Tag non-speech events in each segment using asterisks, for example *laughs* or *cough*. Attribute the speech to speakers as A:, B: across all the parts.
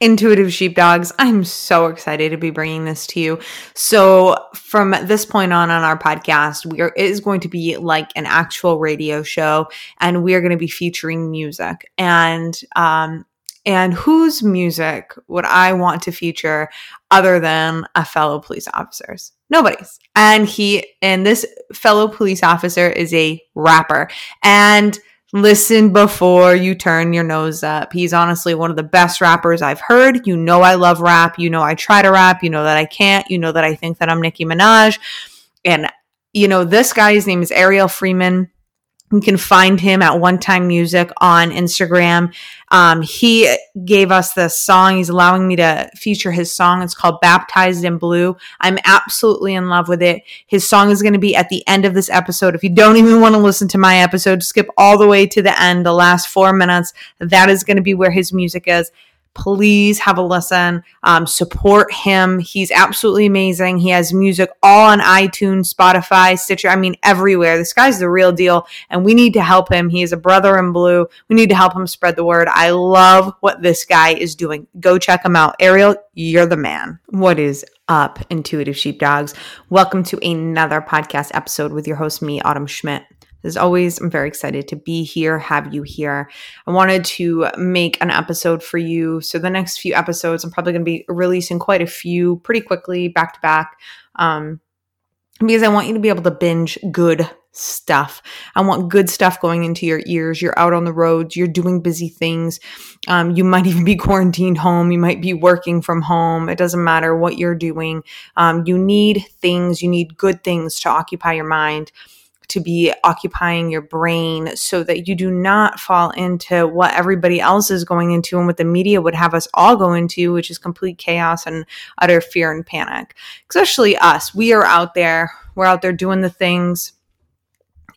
A: Intuitive sheepdogs, I'm so excited to be bringing this to you. So, from this point on on our podcast, we are it is going to be like an actual radio show, and we are going to be featuring music. And um, and whose music would I want to feature other than a fellow police officer's? Nobody's. And he and this fellow police officer is a rapper. And listen before you turn your nose up. He's honestly one of the best rappers I've heard. You know I love rap. You know I try to rap. You know that I can't. You know that I think that I'm Nicki Minaj. And you know this guy's name is Ariel Freeman. You can find him at One Time Music on Instagram. Um, he gave us this song. He's allowing me to feature his song. It's called Baptized in Blue. I'm absolutely in love with it. His song is going to be at the end of this episode. If you don't even want to listen to my episode, skip all the way to the end, the last four minutes. That is going to be where his music is please have a listen. Um, support him. He's absolutely amazing. He has music all on iTunes, Spotify, Stitcher. I mean, everywhere. This guy's the real deal, and we need to help him. He is a brother in blue. We need to help him spread the word. I love what this guy is doing. Go check him out. Ariel, you're the man. What is up, intuitive sheepdogs? Welcome to another podcast episode with your host, me, Autumn Schmidt. As always, I'm very excited to be here, have you here. I wanted to make an episode for you. So, the next few episodes, I'm probably going to be releasing quite a few pretty quickly, back to back, um, because I want you to be able to binge good stuff. I want good stuff going into your ears. You're out on the roads, you're doing busy things. Um, you might *laughs* even be quarantined home, you might be working from home. It doesn't matter what you're doing. Um, you need things, you need good things to occupy your mind to be occupying your brain so that you do not fall into what everybody else is going into and what the media would have us all go into, which is complete chaos and utter fear and panic. Especially us. We are out there, we're out there doing the things.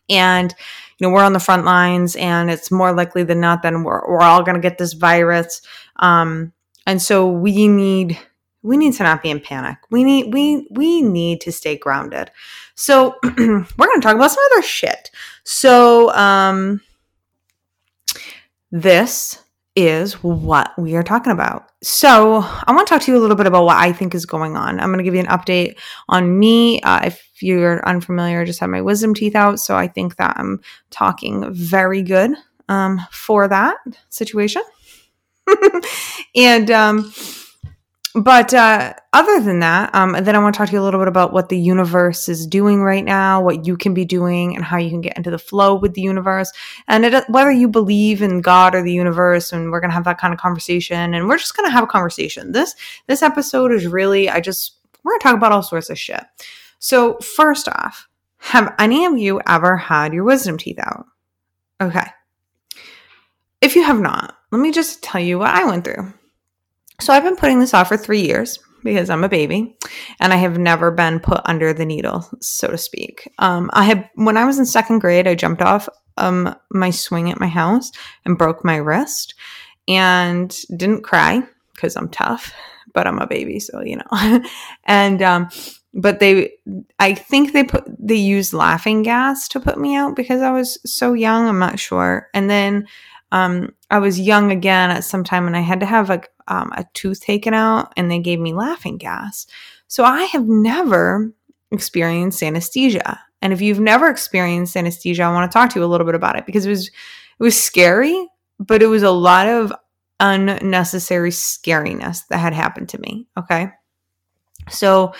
A: And you know we're on the front lines and it's more likely than not then we're, we're all going to get this virus um, and so we need we need to not be in panic. We need we we need to stay grounded. So *clears throat* we're going to talk about some other shit. So um this is what we are talking about. So, I want to talk to you a little bit about what I think is going on. I'm going to give you an update on me. Uh, if you're unfamiliar, I just had my wisdom teeth out. So, I think that I'm talking very good um, for that situation. *laughs* and um, but uh, other than that, um, then I want to talk to you a little bit about what the universe is doing right now, what you can be doing, and how you can get into the flow with the universe, and it, whether you believe in God or the universe. And we're gonna have that kind of conversation, and we're just gonna have a conversation. This this episode is really, I just we're gonna talk about all sorts of shit. So first off, have any of you ever had your wisdom teeth out? Okay. If you have not, let me just tell you what I went through. So I've been putting this off for three years because I'm a baby and I have never been put under the needle, so to speak. Um, I had, when I was in second grade, I jumped off um, my swing at my house and broke my wrist and didn't cry because I'm tough, but I'm a baby, so you know. *laughs* and, um, but they, I think they put, they used laughing gas to put me out because I was so young. I'm not sure. And then, um, I was young again at some time and I had to have like um, a tooth taken out and they gave me laughing gas. So I have never experienced anesthesia. And if you've never experienced anesthesia, I want to talk to you a little bit about it because it was it was scary, but it was a lot of unnecessary scariness that had happened to me. Okay. So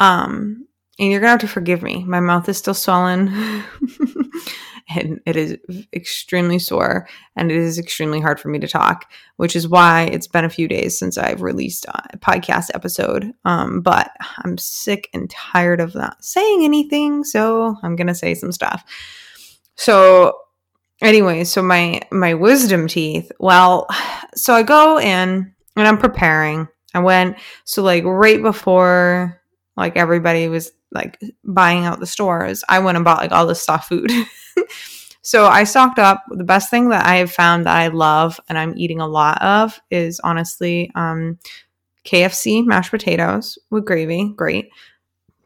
A: um and you're gonna have to forgive me. My mouth is still swollen. *laughs* and it is extremely sore and it is extremely hard for me to talk, which is why it's been a few days since I've released a podcast episode. Um, but I'm sick and tired of not saying anything, so I'm gonna say some stuff. So anyway, so my my wisdom teeth. Well, so I go in and I'm preparing. I went so like right before like everybody was like buying out the stores, I went and bought like all this soft food. *laughs* so I stocked up. The best thing that I have found that I love and I'm eating a lot of is honestly um, KFC mashed potatoes with gravy. Great.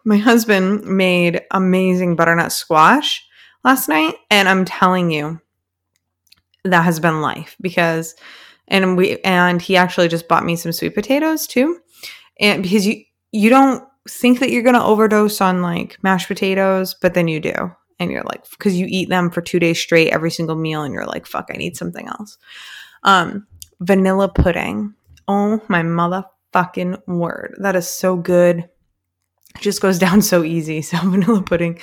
A: My husband made amazing butternut squash last night, and I'm telling you, that has been life because and we and he actually just bought me some sweet potatoes too and because you you don't think that you're going to overdose on like mashed potatoes but then you do and you're like because you eat them for two days straight every single meal and you're like fuck i need something else um vanilla pudding oh my motherfucking word that is so good it just goes *laughs* down so easy *laughs* so vanilla pudding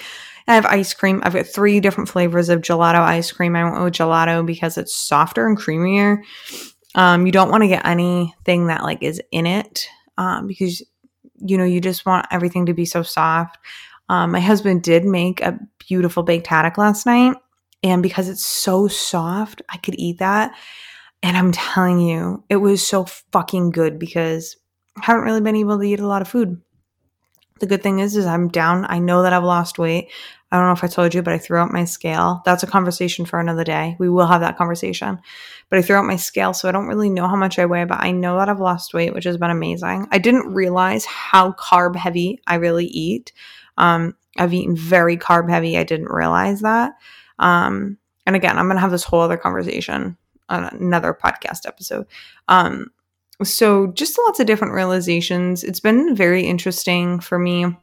A: I have ice cream. I've got three different flavors of gelato ice cream. I went with gelato because it's softer and creamier. Um, you don't want to get anything that like is in it um, because you know you just want everything to be so soft. Um, my husband did make a beautiful baked haddock last night, and because it's so soft, I could eat that. And I'm telling you, it was so fucking good because I haven't really been able to eat a lot of food. The good thing is, is I'm down. I know that I've lost weight. I don't know if I told you, but I threw out my scale. That's a conversation for another day. We will have that conversation. But I threw out my scale, so I don't really know how much I weigh, but I know that I've lost weight, which has been amazing. I didn't realize how carb heavy I really eat. Um, I've eaten very carb heavy. I didn't realize that. Um, and again, I'm going to have this whole other conversation on another podcast episode. Um, so just lots of different realizations. It's been very interesting for me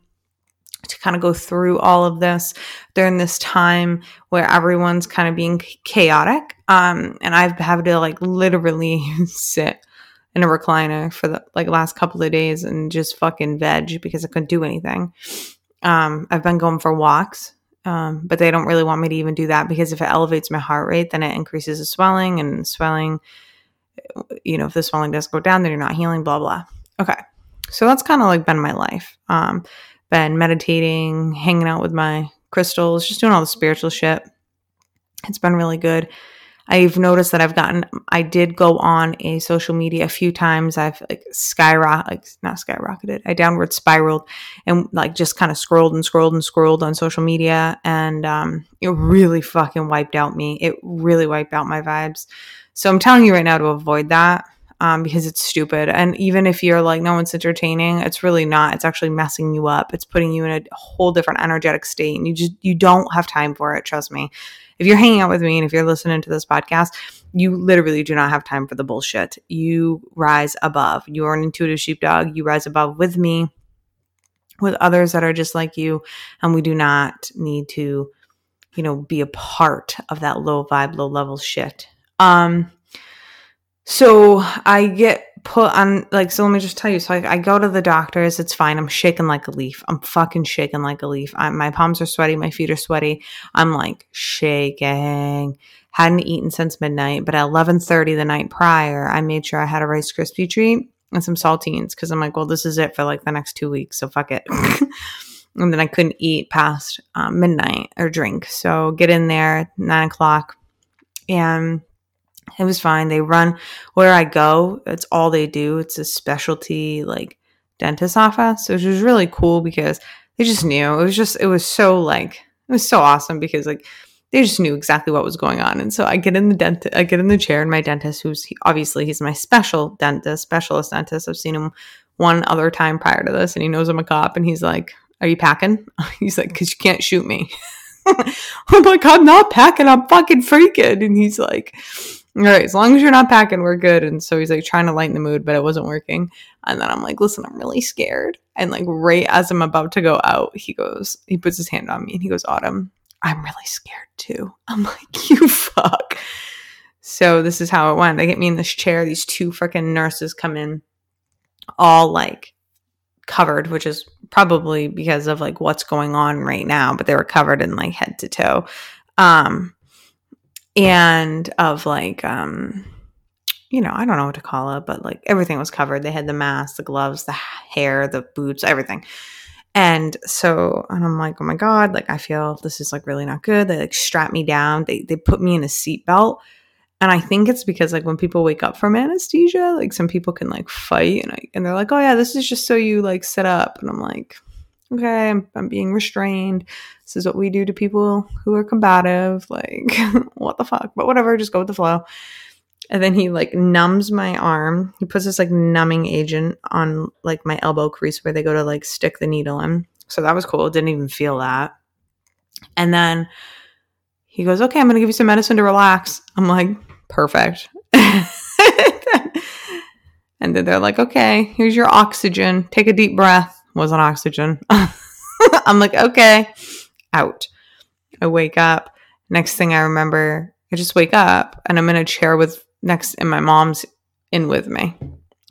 A: to kind of go through all of this during this time where everyone's kind of being chaotic. Um, and I've had to like literally *laughs* sit in a recliner for the like last couple of days and just fucking veg because I couldn't do anything. Um, I've been going for walks, um, but they don't really want me to even do that because if it elevates my heart rate, then it increases the swelling and swelling. You know, if the swelling does go down, then you're not healing. Blah blah. Okay, so that's kind of like been my life. Um, been meditating, hanging out with my crystals, just doing all the spiritual shit. It's been really good. I've noticed that I've gotten, I did go on a social media a few times. I've like skyrocket, like not skyrocketed, I downward spiraled and like just kind of scrolled and scrolled and scrolled on social media. And um, it really fucking wiped out me. It really wiped out my vibes. So I'm telling you right now to avoid that um, because it's stupid. And even if you're like, no, it's entertaining, it's really not. It's actually messing you up. It's putting you in a whole different energetic state. And you just, you don't have time for it. Trust me. If you're hanging out with me and if you're listening to this podcast, you literally do not have time for the bullshit. You rise above. You are an intuitive sheepdog. You rise above with me, with others that are just like you. And we do not need to, you know, be a part of that low vibe, low level shit. Um, so I get put on like so let me just tell you so I, I, go to the doctors it's fine i'm shaking like a leaf i'm fucking shaking like a leaf I, my palms are sweaty my feet are sweaty i'm like shaking hadn't eaten since midnight but at 11.30 the night prior i made sure i had a rice krispie treat and some saltines because i'm like well this is it for like the next two weeks so fuck it. *laughs* And then i couldn't eat past um, midnight or drink so get in there at 9 o'clock and it was fine. They run where I go. It's all they do. It's a specialty like dentist office, which was really cool because they just knew. It was just it was so like it was so awesome because like they just knew exactly what was going on. And so I get in the dent I get in the chair and my dentist who's he, obviously he's my special dentist, specialist dentist. I've seen him one other time prior to this and he knows I'm a cop and he's like, "Are you packing?" *laughs* He's like, "Cuz you can't shoot me." *laughs* I'm like, "I'm not packing. I'm fucking freaking." And he's like, all right, as long as you're not packing, we're good. And so he's like trying to lighten the mood, but it wasn't working. And then I'm like, listen, I'm really scared. And like right as I'm about to go out, he goes, he puts his hand on me and he goes, Autumn, I'm really scared too. *laughs* I'm like, you fuck. So this is how it went. They get me in this chair. These two freaking nurses come in, all like covered, which is probably because of like what's going on right now, but they were covered in like head to toe. Um, and of like um you know, I don't know what to call it, but like everything was covered. They had the mask, the gloves, the hair, the boots, everything. And so, and I'm like, oh my God, like I feel this is like really not good. They like strap me down. They, they put me in a seatbelt. And I think it's because like when people wake up from anesthesia, like some people can like fight and, I, and they're like, oh yeah, this is just so you like sit up. And I'm like, okay, I'm, I'm being restrained. This is what we do to people who are combative. Like, *laughs* what the fuck? But whatever, just go with the flow. And then he like numbs my arm. He puts this like numbing agent on like my elbow crease where they go to like stick the needle in. So that was cool. Didn't even feel that. And then he goes, Okay, I'm going to give you some medicine to relax. I'm like, Perfect. *laughs* and then they're like, okay, here's your oxygen. Take a deep breath. Wasn't oxygen. *laughs* I'm like, okay, out. I wake up. Next thing I remember, I just wake up and I'm in a chair with next, and my mom's in with me.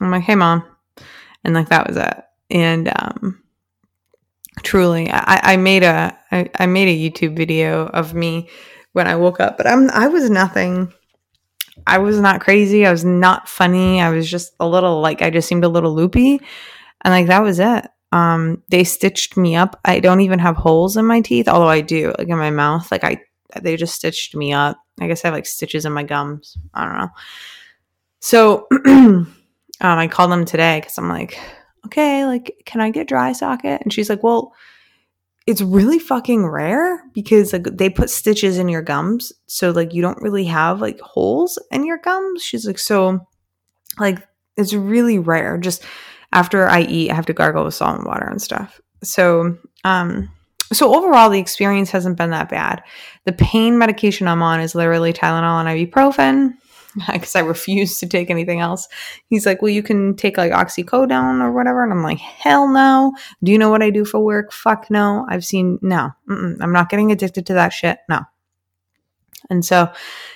A: I'm like, hey, mom. And like, that was it. And, um, truly, I, I made a, I, I made a YouTube video of me when I woke up, but I'm, I was nothing I was not crazy. I was not funny. I was just a little like I just seemed a little loopy. And like that was it. Um they stitched me up. I don't even have holes in my teeth, although I do, like in my mouth. Like I they just stitched me up. I guess I have like stitches in my gums. I don't know. So *clears throat* um I called them today cuz I'm like, "Okay, like can I get dry socket?" And she's like, "Well, it's really fucking rare because like they put stitches in your gums so like you don't really have like holes in your gums she's like so like it's really rare just after i eat i have to gargle with salt and water and stuff so um so overall the experience hasn't been that bad the pain medication i'm on is literally tylenol and ibuprofen *laughs* because I refuse to take anything else. He's like, Well, you can take like oxycodone or whatever. And I'm like, Hell no. Do you know what I do for work? Fuck no. I've seen, no, Mm-mm. I'm not getting addicted to that shit. No. And so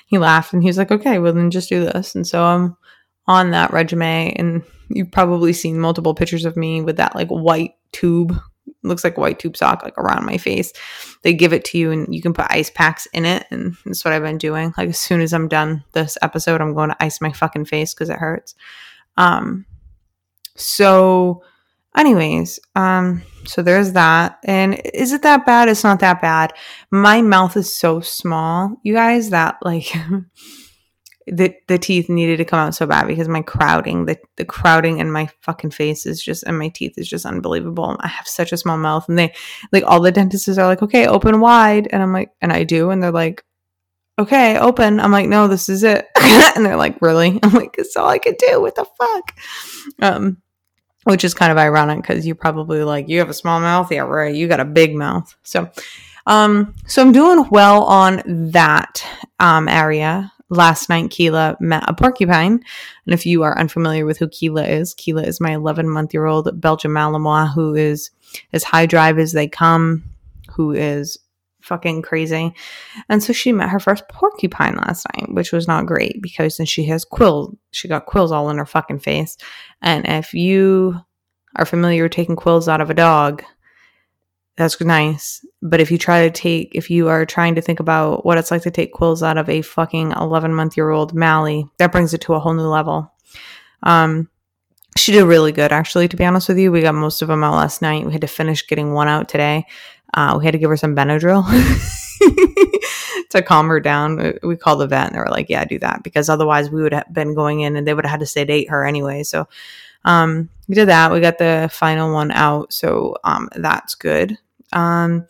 A: he laughed and he was like, Okay, well, then just do this. And so I'm on that regimen. And you've probably seen multiple pictures of me with that like white tube looks like white tube sock like around my face. They give it to you and you can put ice packs in it. And that's what I've been doing. Like as soon as I'm done this episode, I'm going to ice my fucking face because it hurts. Um so anyways, um, so there's that. And is it that bad? It's not that bad. My mouth is so small, you guys, that like *laughs* the the teeth needed to come out so bad because my crowding, the the crowding in my fucking face is just and my teeth is just unbelievable. I have such a small mouth, and they like all the dentists are like, okay, open wide, and I'm like, and I do, and they're like, okay, open. I'm like, no, this is it, *laughs* and they're like, really? *laughs* I'm like, it's all I could do. What the fuck? Um, which is kind of ironic because you probably like you have a small mouth, yeah, right? You got a big mouth, so. Um, so I'm doing well on that um, area last night Keela met a porcupine. And if you are unfamiliar with who Keela is, Keela is my 11 month year old Belgian Malinois who is as high drive as they come, who is fucking crazy. And so she met her first porcupine last night, which was not great because then she has quills. She got quills all in her fucking face. And if you are familiar with taking quills out of a dog, that's nice. But if you try to take, if you are trying to think about what it's like to take quills out of a fucking 11 month year old Mally, that brings it to a whole new level. Um, she did really good, actually, to be honest with you. We got most of them out last night. We had to finish getting one out today. Uh, we had to give her some Benadryl *laughs* to calm her down. We called the vet and they were like, yeah, do that because otherwise we would have been going in and they would have had to sedate her anyway. So um, we did that. We got the final one out. So um, that's good. Um,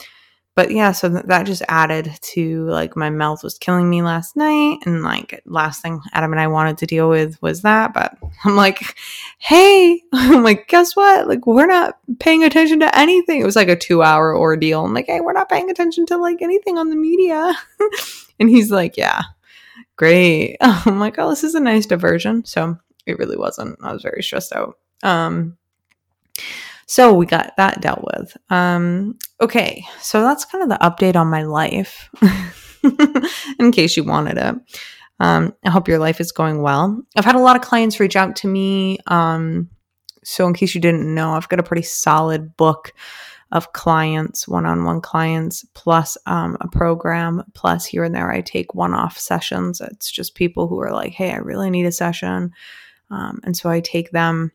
A: but yeah, so th- that just added to like my mouth was killing me last night. And like last thing Adam and I wanted to deal with was that. But *laughs* I'm like, hey, *laughs* I'm like, guess what? Like, we're not paying attention to anything. It was like a two hour ordeal. I'm like, hey, we're not paying attention to like anything on the media. *laughs* and he's like, yeah, great. I'm like, oh, this is a nice diversion. So it really wasn't. I was very stressed out. Um, so we got that dealt with. Um, okay, so that's kind of the update on my life, *laughs* in case you wanted it. Um, I hope your life is going well. I've had a lot of clients reach out to me. Um, so, in case you didn't know, I've got a pretty solid book of clients, one on one clients, plus um, a program, plus here and there I take one off sessions. It's just people who are like, hey, I really need a session. Um, and so I take them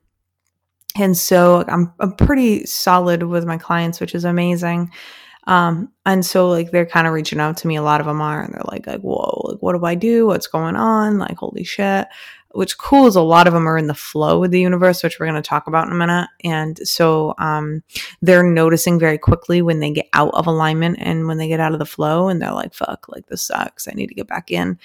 A: and so I'm, I'm pretty solid with my clients, which is amazing. Um, and so like they're kind of reaching out to me. A lot of them are, and they're like, like, whoa, like what do I do? What's going on? Like, holy shit. Which cool is a lot of them are in the flow with the universe, which we're going to talk about in a minute. And so um, they're noticing very quickly when they get out of alignment and when they get out of the flow, and they're like, fuck, like this sucks. I need to get back in.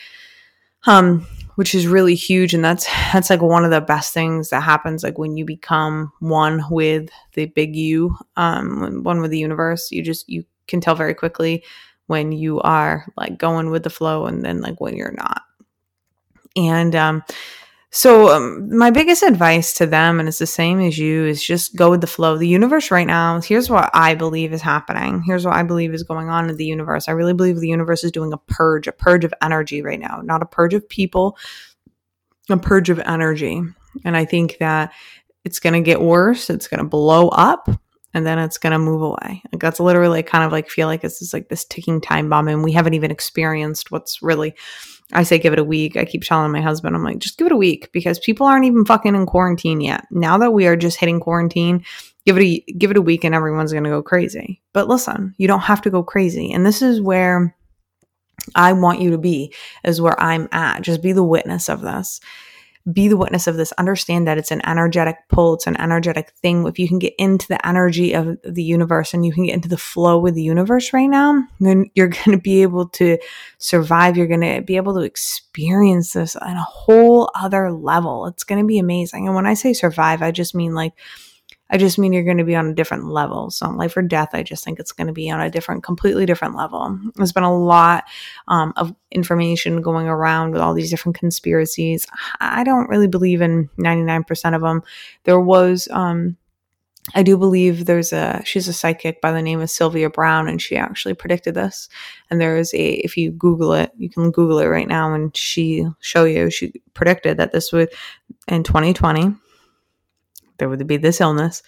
A: Um, which is really huge and that's that's like one of the best things that happens like when you become one with the big you um one with the universe you just you can tell very quickly when you are like going with the flow and then like when you're not. And um So, um, my biggest advice to them, and it's the same as you, is just go with the flow. The universe right now, here's what I believe is happening. Here's what I believe is going on in the universe. I really believe the universe is doing a purge, a purge of energy right now, not a purge of people, a purge of energy. And I think that it's going to get worse. It's going to blow up and then it's going to move away. Like that's literally kind of like feel like this is like this ticking time bomb and we haven't even experienced what's really I say give it a week. I keep telling my husband, I'm like, just give it a week because people aren't even fucking in quarantine yet. Now that we are just hitting quarantine, give it a give it a week and everyone's gonna go crazy. But listen, you don't have to go crazy. And this is where I want you to be, is where I'm at. Just be the witness of this be the witness of this. Understand that it's an energetic pull, it's an energetic thing. If you can get into the energy of the universe and you can get into the flow with the universe right now, then you're *laughs* going to be able to survive. You're going to be able to experience this on a whole other level. It's going to be amazing. And when I say survive, I just mean like, I just mean you're going to be on a different level. So, life or death, I just think it's going to be on a different, completely different level. There's been a lot um, of information going around with all these different conspiracies. I don't really believe in 99% of them. There was, um, I do believe there's a she's a psychic by the name of Sylvia Browne and she actually predicted this. And there is a if you Google it, you can Google it right now, and she show you she predicted that this would in 2020 there would be this illness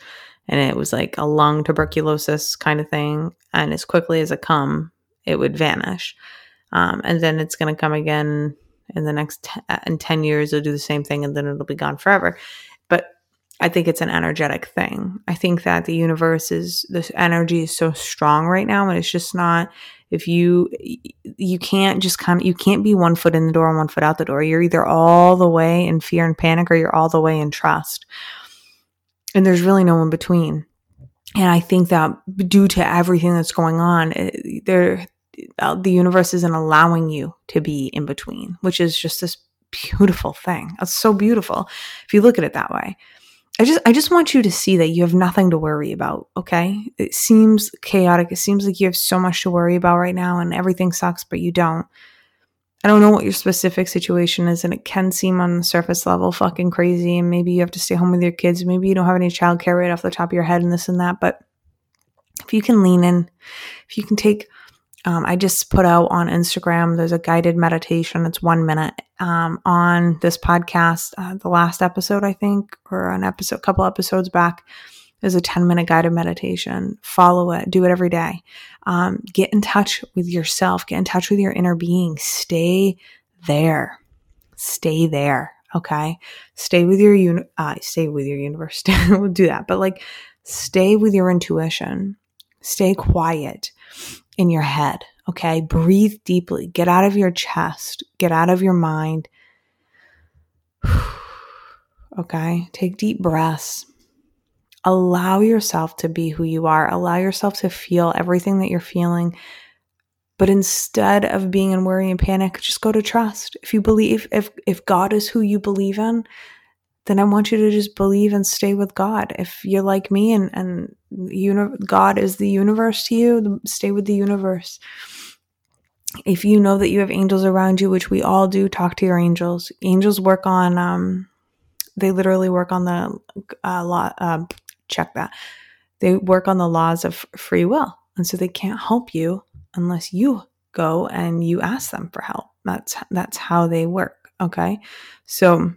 A: and it was like a lung tuberculosis kind of thing and as quickly as it come it would vanish. Um, and then it's going to come again in the next t- in 10 years it'll do the same thing and then it'll be gone forever. But i think it's an energetic thing. I think that the universe is this energy is so strong right now and it's just not if you you can't just kind of you can't be one foot in the door and one foot out the door. You're either all the way in fear and panic or you're all the way in trust and there's really no in between. And I think that due to everything that's going on, eh, there uh, the universe isn't allowing you to be in between, which is just this beautiful thing. It's so beautiful if you look at it that way. I just I just want you to see that you have nothing to worry about, okay? It seems chaotic. It seems like you have so much to worry about right now and everything sucks, but you don't. I don't know what your specific situation is, and it can seem on the surface level fucking crazy. And maybe you have to stay home with your kids. Maybe you don't have any childcare right off the top of your head, and this and that. But if you can lean in, if you can take, um, I just put out on Instagram, there's a guided meditation. It's one minute um, on this podcast. Uh, the last episode, I think, or an episode, a couple episodes back is a 10 minute guided meditation. Follow it, do it every day. Um, get in touch with yourself, get in touch with your inner being. Stay there. Stay there. Okay. Stay with your, uni- uh, stay with your universe. *laughs* we'll do that. But like, stay with your intuition. Stay quiet in your head. Okay. Breathe deeply. Get out of your chest. Get out of your mind. *sighs* okay. Take deep breaths allow yourself to be who you are, allow yourself to feel everything that you're feeling. But instead of being in worry and panic, just go to trust. If you believe, if if God is who you believe in, then I want you to just believe and stay with God. If you're like me and and God is the universe to you, stay with the universe. If you know that you have angels around you, which we all do, talk to your angels. Angels work on um, they literally work on the uh, law, uh, check that. They work on the laws of free will. And so they can't help you unless you go and you ask them for help. That's that's how they work. Okay. So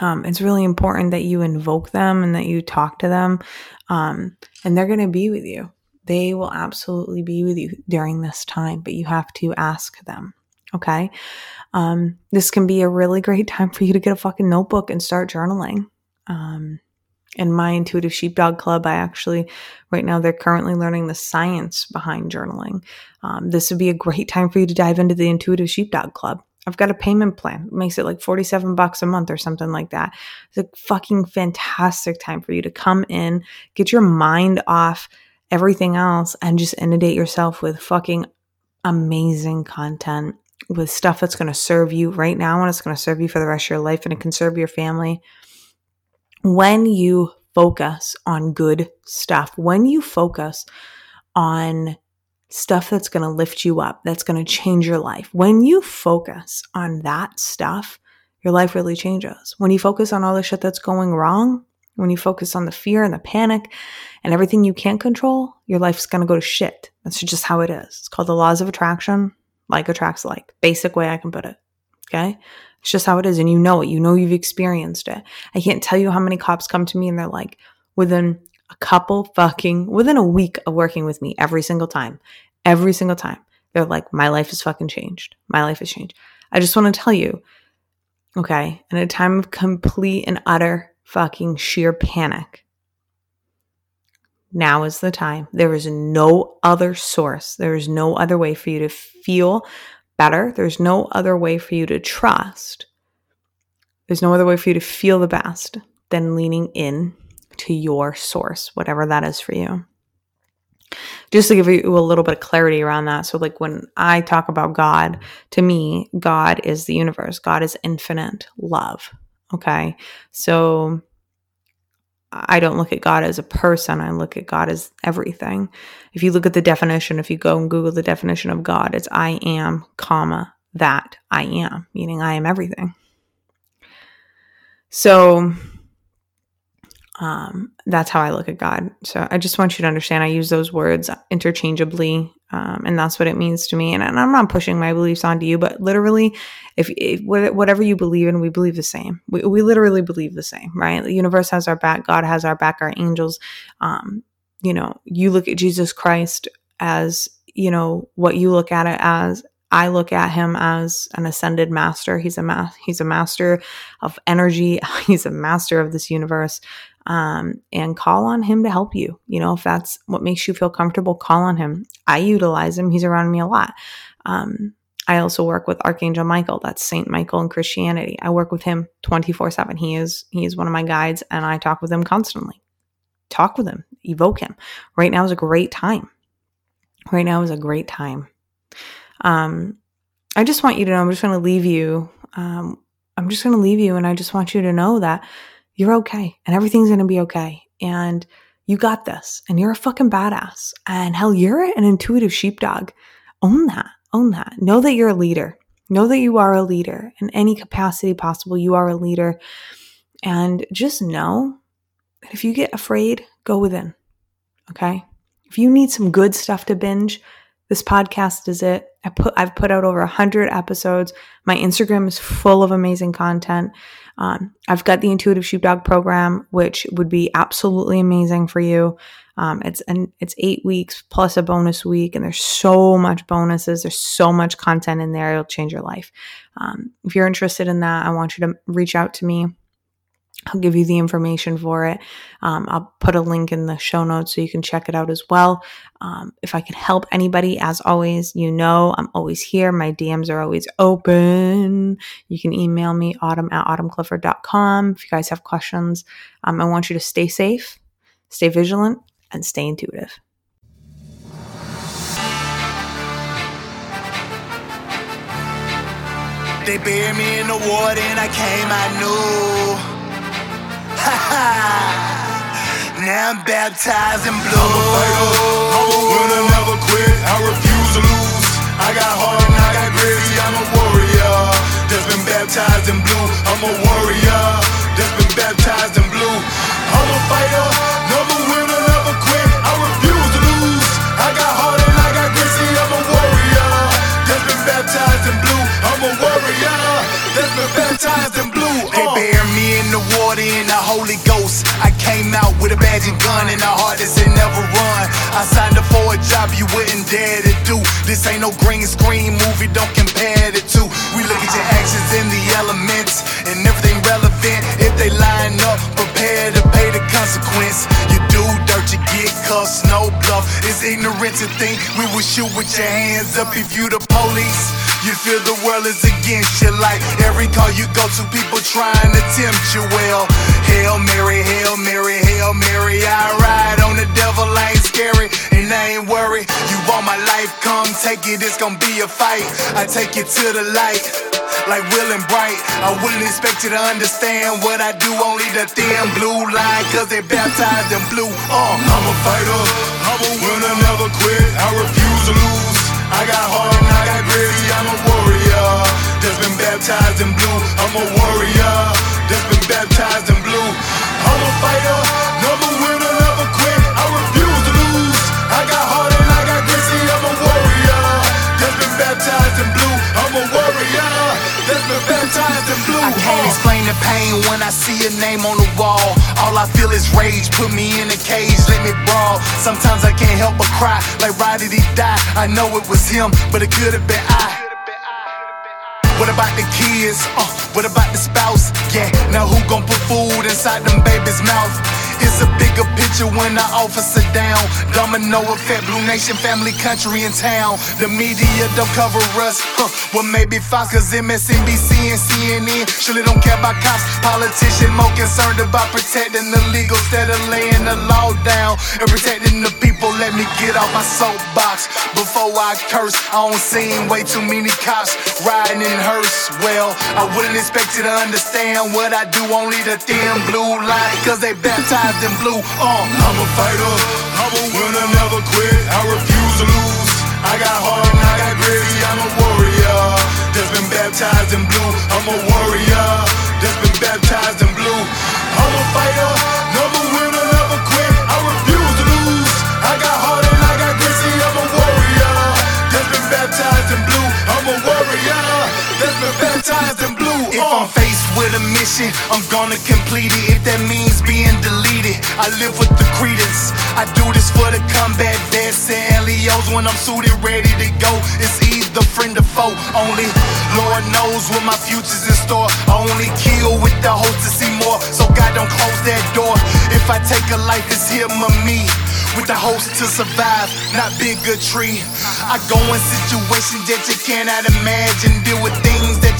A: um, it's really important that you invoke them and that you talk to them. Um, and they're going to be with you. They will absolutely be with you during this time, but you have to ask them. Okay. Um, this can be a really great *laughs* time for you to get a fucking notebook and start journaling. Um, in my intuitive sheepdog club i actually right now they're currently learning the science behind journaling. Um, this would be a great time for you to dive into the intuitive sheepdog club. I've got a payment plan. It makes it like 47 bucks a month or something like that. It's a fucking fantastic time for you to come in get your mind off everything else and just inundate yourself with fucking amazing content with stuff that's going to serve you right now and it's going to serve you for the rest of your life and it can serve your family when you focus on good stuff, when you focus on stuff that's going to lift you up, that's going to change your life, when you focus on that stuff, your life really changes. When you focus on all the shit that's going wrong, when you focus on the fear and the panic and everything you can't control, your life's going to go to shit. That's just how it is. It's called the laws of attraction. Like attracts like. Basic way I can put it. Okay. It's just how it is. And you know it. You know you've experienced it. I can't tell you how many cops come to me and they're like, within a couple fucking, within a week of working with me every single time, every single time, they're like, my life has fucking changed. My life has changed. I just want to tell you, okay, in a time of complete and utter fucking sheer panic, now is the time. There is no other source. There is no other way for you to feel better. There's no other way for you to trust. There's no other way for you to feel the best than leaning in to your source, whatever that is for you. Just to give you a little bit of clarity around that. So, like when I talk about God, to me, God is the universe, God is infinite love. Okay. So, I don't look at God as a person. I look at God as everything. If you look at the definition, if you go and Google the definition of God, it's I am, comma, that I am, meaning I am everything. So um, that's how I look at God. So I just want you to understand I use those words interchangeably, um, and that's what it means to me. And, and, I'm not pushing my beliefs onto you, but literally, if, if whatever you believe in, we believe the same. We, we literally believe the same, right? The universe has our back, God has our back, our angels. Um, you know, you look at Jesus Christ as you know what you look at it as I look at him as an ascended master. He's a ma- he's a master of energy. *laughs* He's a master of this universe um, and call on him to help you. You know, if that's what makes you feel comfortable, call on him. I utilize him, he's around me a lot. Um, I also work with Archangel Michael. That's Saint Michael in Christianity. I work with him 24 7. He is he is one of my guides and I talk with him constantly. Talk with him, evoke him. Right now is a great time. Right now is a great time. Um, I just want you to know, I'm just going to leave you. Um, I'm just going to leave you, and I just want you to know that you're okay and everything's going to be okay. And you got this and you're a fucking badass. And hell, you're an intuitive sheepdog. Own that. Own that. Know that you're a leader. Know that you are a leader in any capacity possible. You are a leader. And just know that if you get afraid, go within. Okay. If you need some good stuff to binge, this podcast is it. I put I've put out over a hundred episodes. My Instagram is full of amazing content. Um, I've got the Intuitive Sheepdog program, which would be absolutely amazing for you. Um, it's and it's eight weeks plus a bonus week, and there's so much bonuses. There's so much content in there; it'll change your life. Um, if you're interested in that, I want you to reach out to me. I'll give you the information for it. Um, I'll put a link in the show notes so you can check it out as well. Um, if I can help anybody, as always, you know I'm always here. My DMs are always open. You can email me, autumn at autumnclifford.com. If you guys have questions, um, I want you to stay safe, stay vigilant, and stay intuitive. They buried me in the water and I came, I knew. *laughs* now I'm baptized in blue. I'm a fighter, I'm a winner, never quit. I refuse to lose. I got heart and I got gritty. I'm a warrior that's been baptized in blue. I'm a warrior that's been baptized in blue. I'm a fighter, never winner, never quit. I refuse to lose. I got heart and I got gritty. I'm a warrior that's been baptized in blue. I'm a warrior that's been baptized in blue. Uh. They bury me in the water in the Holy Ghost. I came out with a badge and gun and a heart that said never run. I signed up for a job you wouldn't dare to do. This ain't no green screen movie, don't compare the two. We look at your actions in the elements and everything relevant. If they line up, prepare to pay the consequence. You do dirt, you get cuffed, no bluff. It's ignorant to think we will shoot with your hands up if you the police. You feel the world is against you like every call you go to, people trying to tempt you. Well, Hail Mary, Hail Mary, Hail Mary. I ride on the devil, I ain't scary, and I ain't worried. You want my life, come take it, it's gonna be a fight. I take it to the light like Will and Bright. I wouldn't expect you to understand what I do, only the thin blue line, cause they baptized in blue. Uh, I'm a fighter, I'm a winner, never quit. I refuse to lose. I got heart and I'm a warrior
B: that's been baptized in blue. I'm a warrior that's been baptized in blue. I'm a fighter, I
C: can't explain the pain when I see a name on the wall. All I feel is rage. Put me in a cage, let me brawl. Sometimes I can't help but cry. Like, why did he die? I know it was him, but it could have been I. What about the kids? Uh, what about the spouse? Yeah, now who gon' put food inside them babies' mouth? It's a bigger picture when I officer down. Domino effect, Blue Nation, family, country, and town. The media don't cover us. Huh. Well, maybe Fox, cause MSNBC and CNN surely don't care about cops. Politician more concerned about protecting the legal instead of laying the law down and protecting the people. Let me get off my soapbox before I curse. I don't seen way too many cops riding in hearse. Well, I wouldn't expect you to understand what I do. Only the thin blue line, cause they baptized in blue. Uh,
B: I'm a fighter, I'm a winner, never quit. I refuse to lose. I got heart and I got gritty. I'm a warrior that's been baptized in blue. I'm a warrior that's been baptized in blue. I'm a fighter, never never quit. I refuse to lose. I got heart and I got grit. See, I'm a warrior been baptized in blue. I'm a warrior that's baptized in blue.
C: If I'm faced with a mission, I'm gonna complete it. If that means being deleted, I live with the credence. I do this for the combat vets and LEOs when I'm suited, ready to go. It's either friend or foe. Only Lord knows what my future's in store. I only kill with the hope to see more, so God don't close that door. If I take a life, it's him or me. With the hopes to survive, not bigotry. I go in situations that you cannot imagine, deal with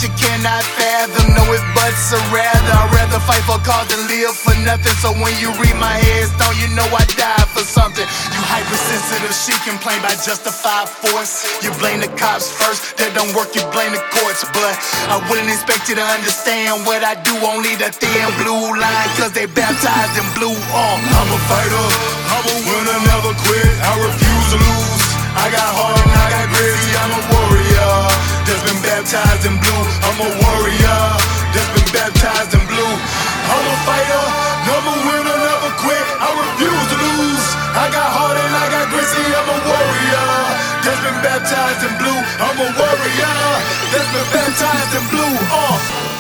C: you cannot fathom. Know it, but rather, I'd rather fight for cause than live for nothing. So when you read my headstone, you know I died for something. You hypersensitive, she complain by justified force. You blame the cops first, that don't work, you blame the courts. But I wouldn't expect you to understand what I do, only the thin blue line, cause they baptized in blue. Uh.
B: I'm a fighter, I'm a winner, never quit. I refuse to lose. I got heart and I got grit. See, I'm a warrior that's been baptized in blue. I'm a warrior that's been baptized in blue. I'm a fighter, never winner, never quit. I refuse to lose. I got heart and I got grit. See, I'm a warrior that's been baptized in blue. I'm a warrior that's been baptized in blue. Uh.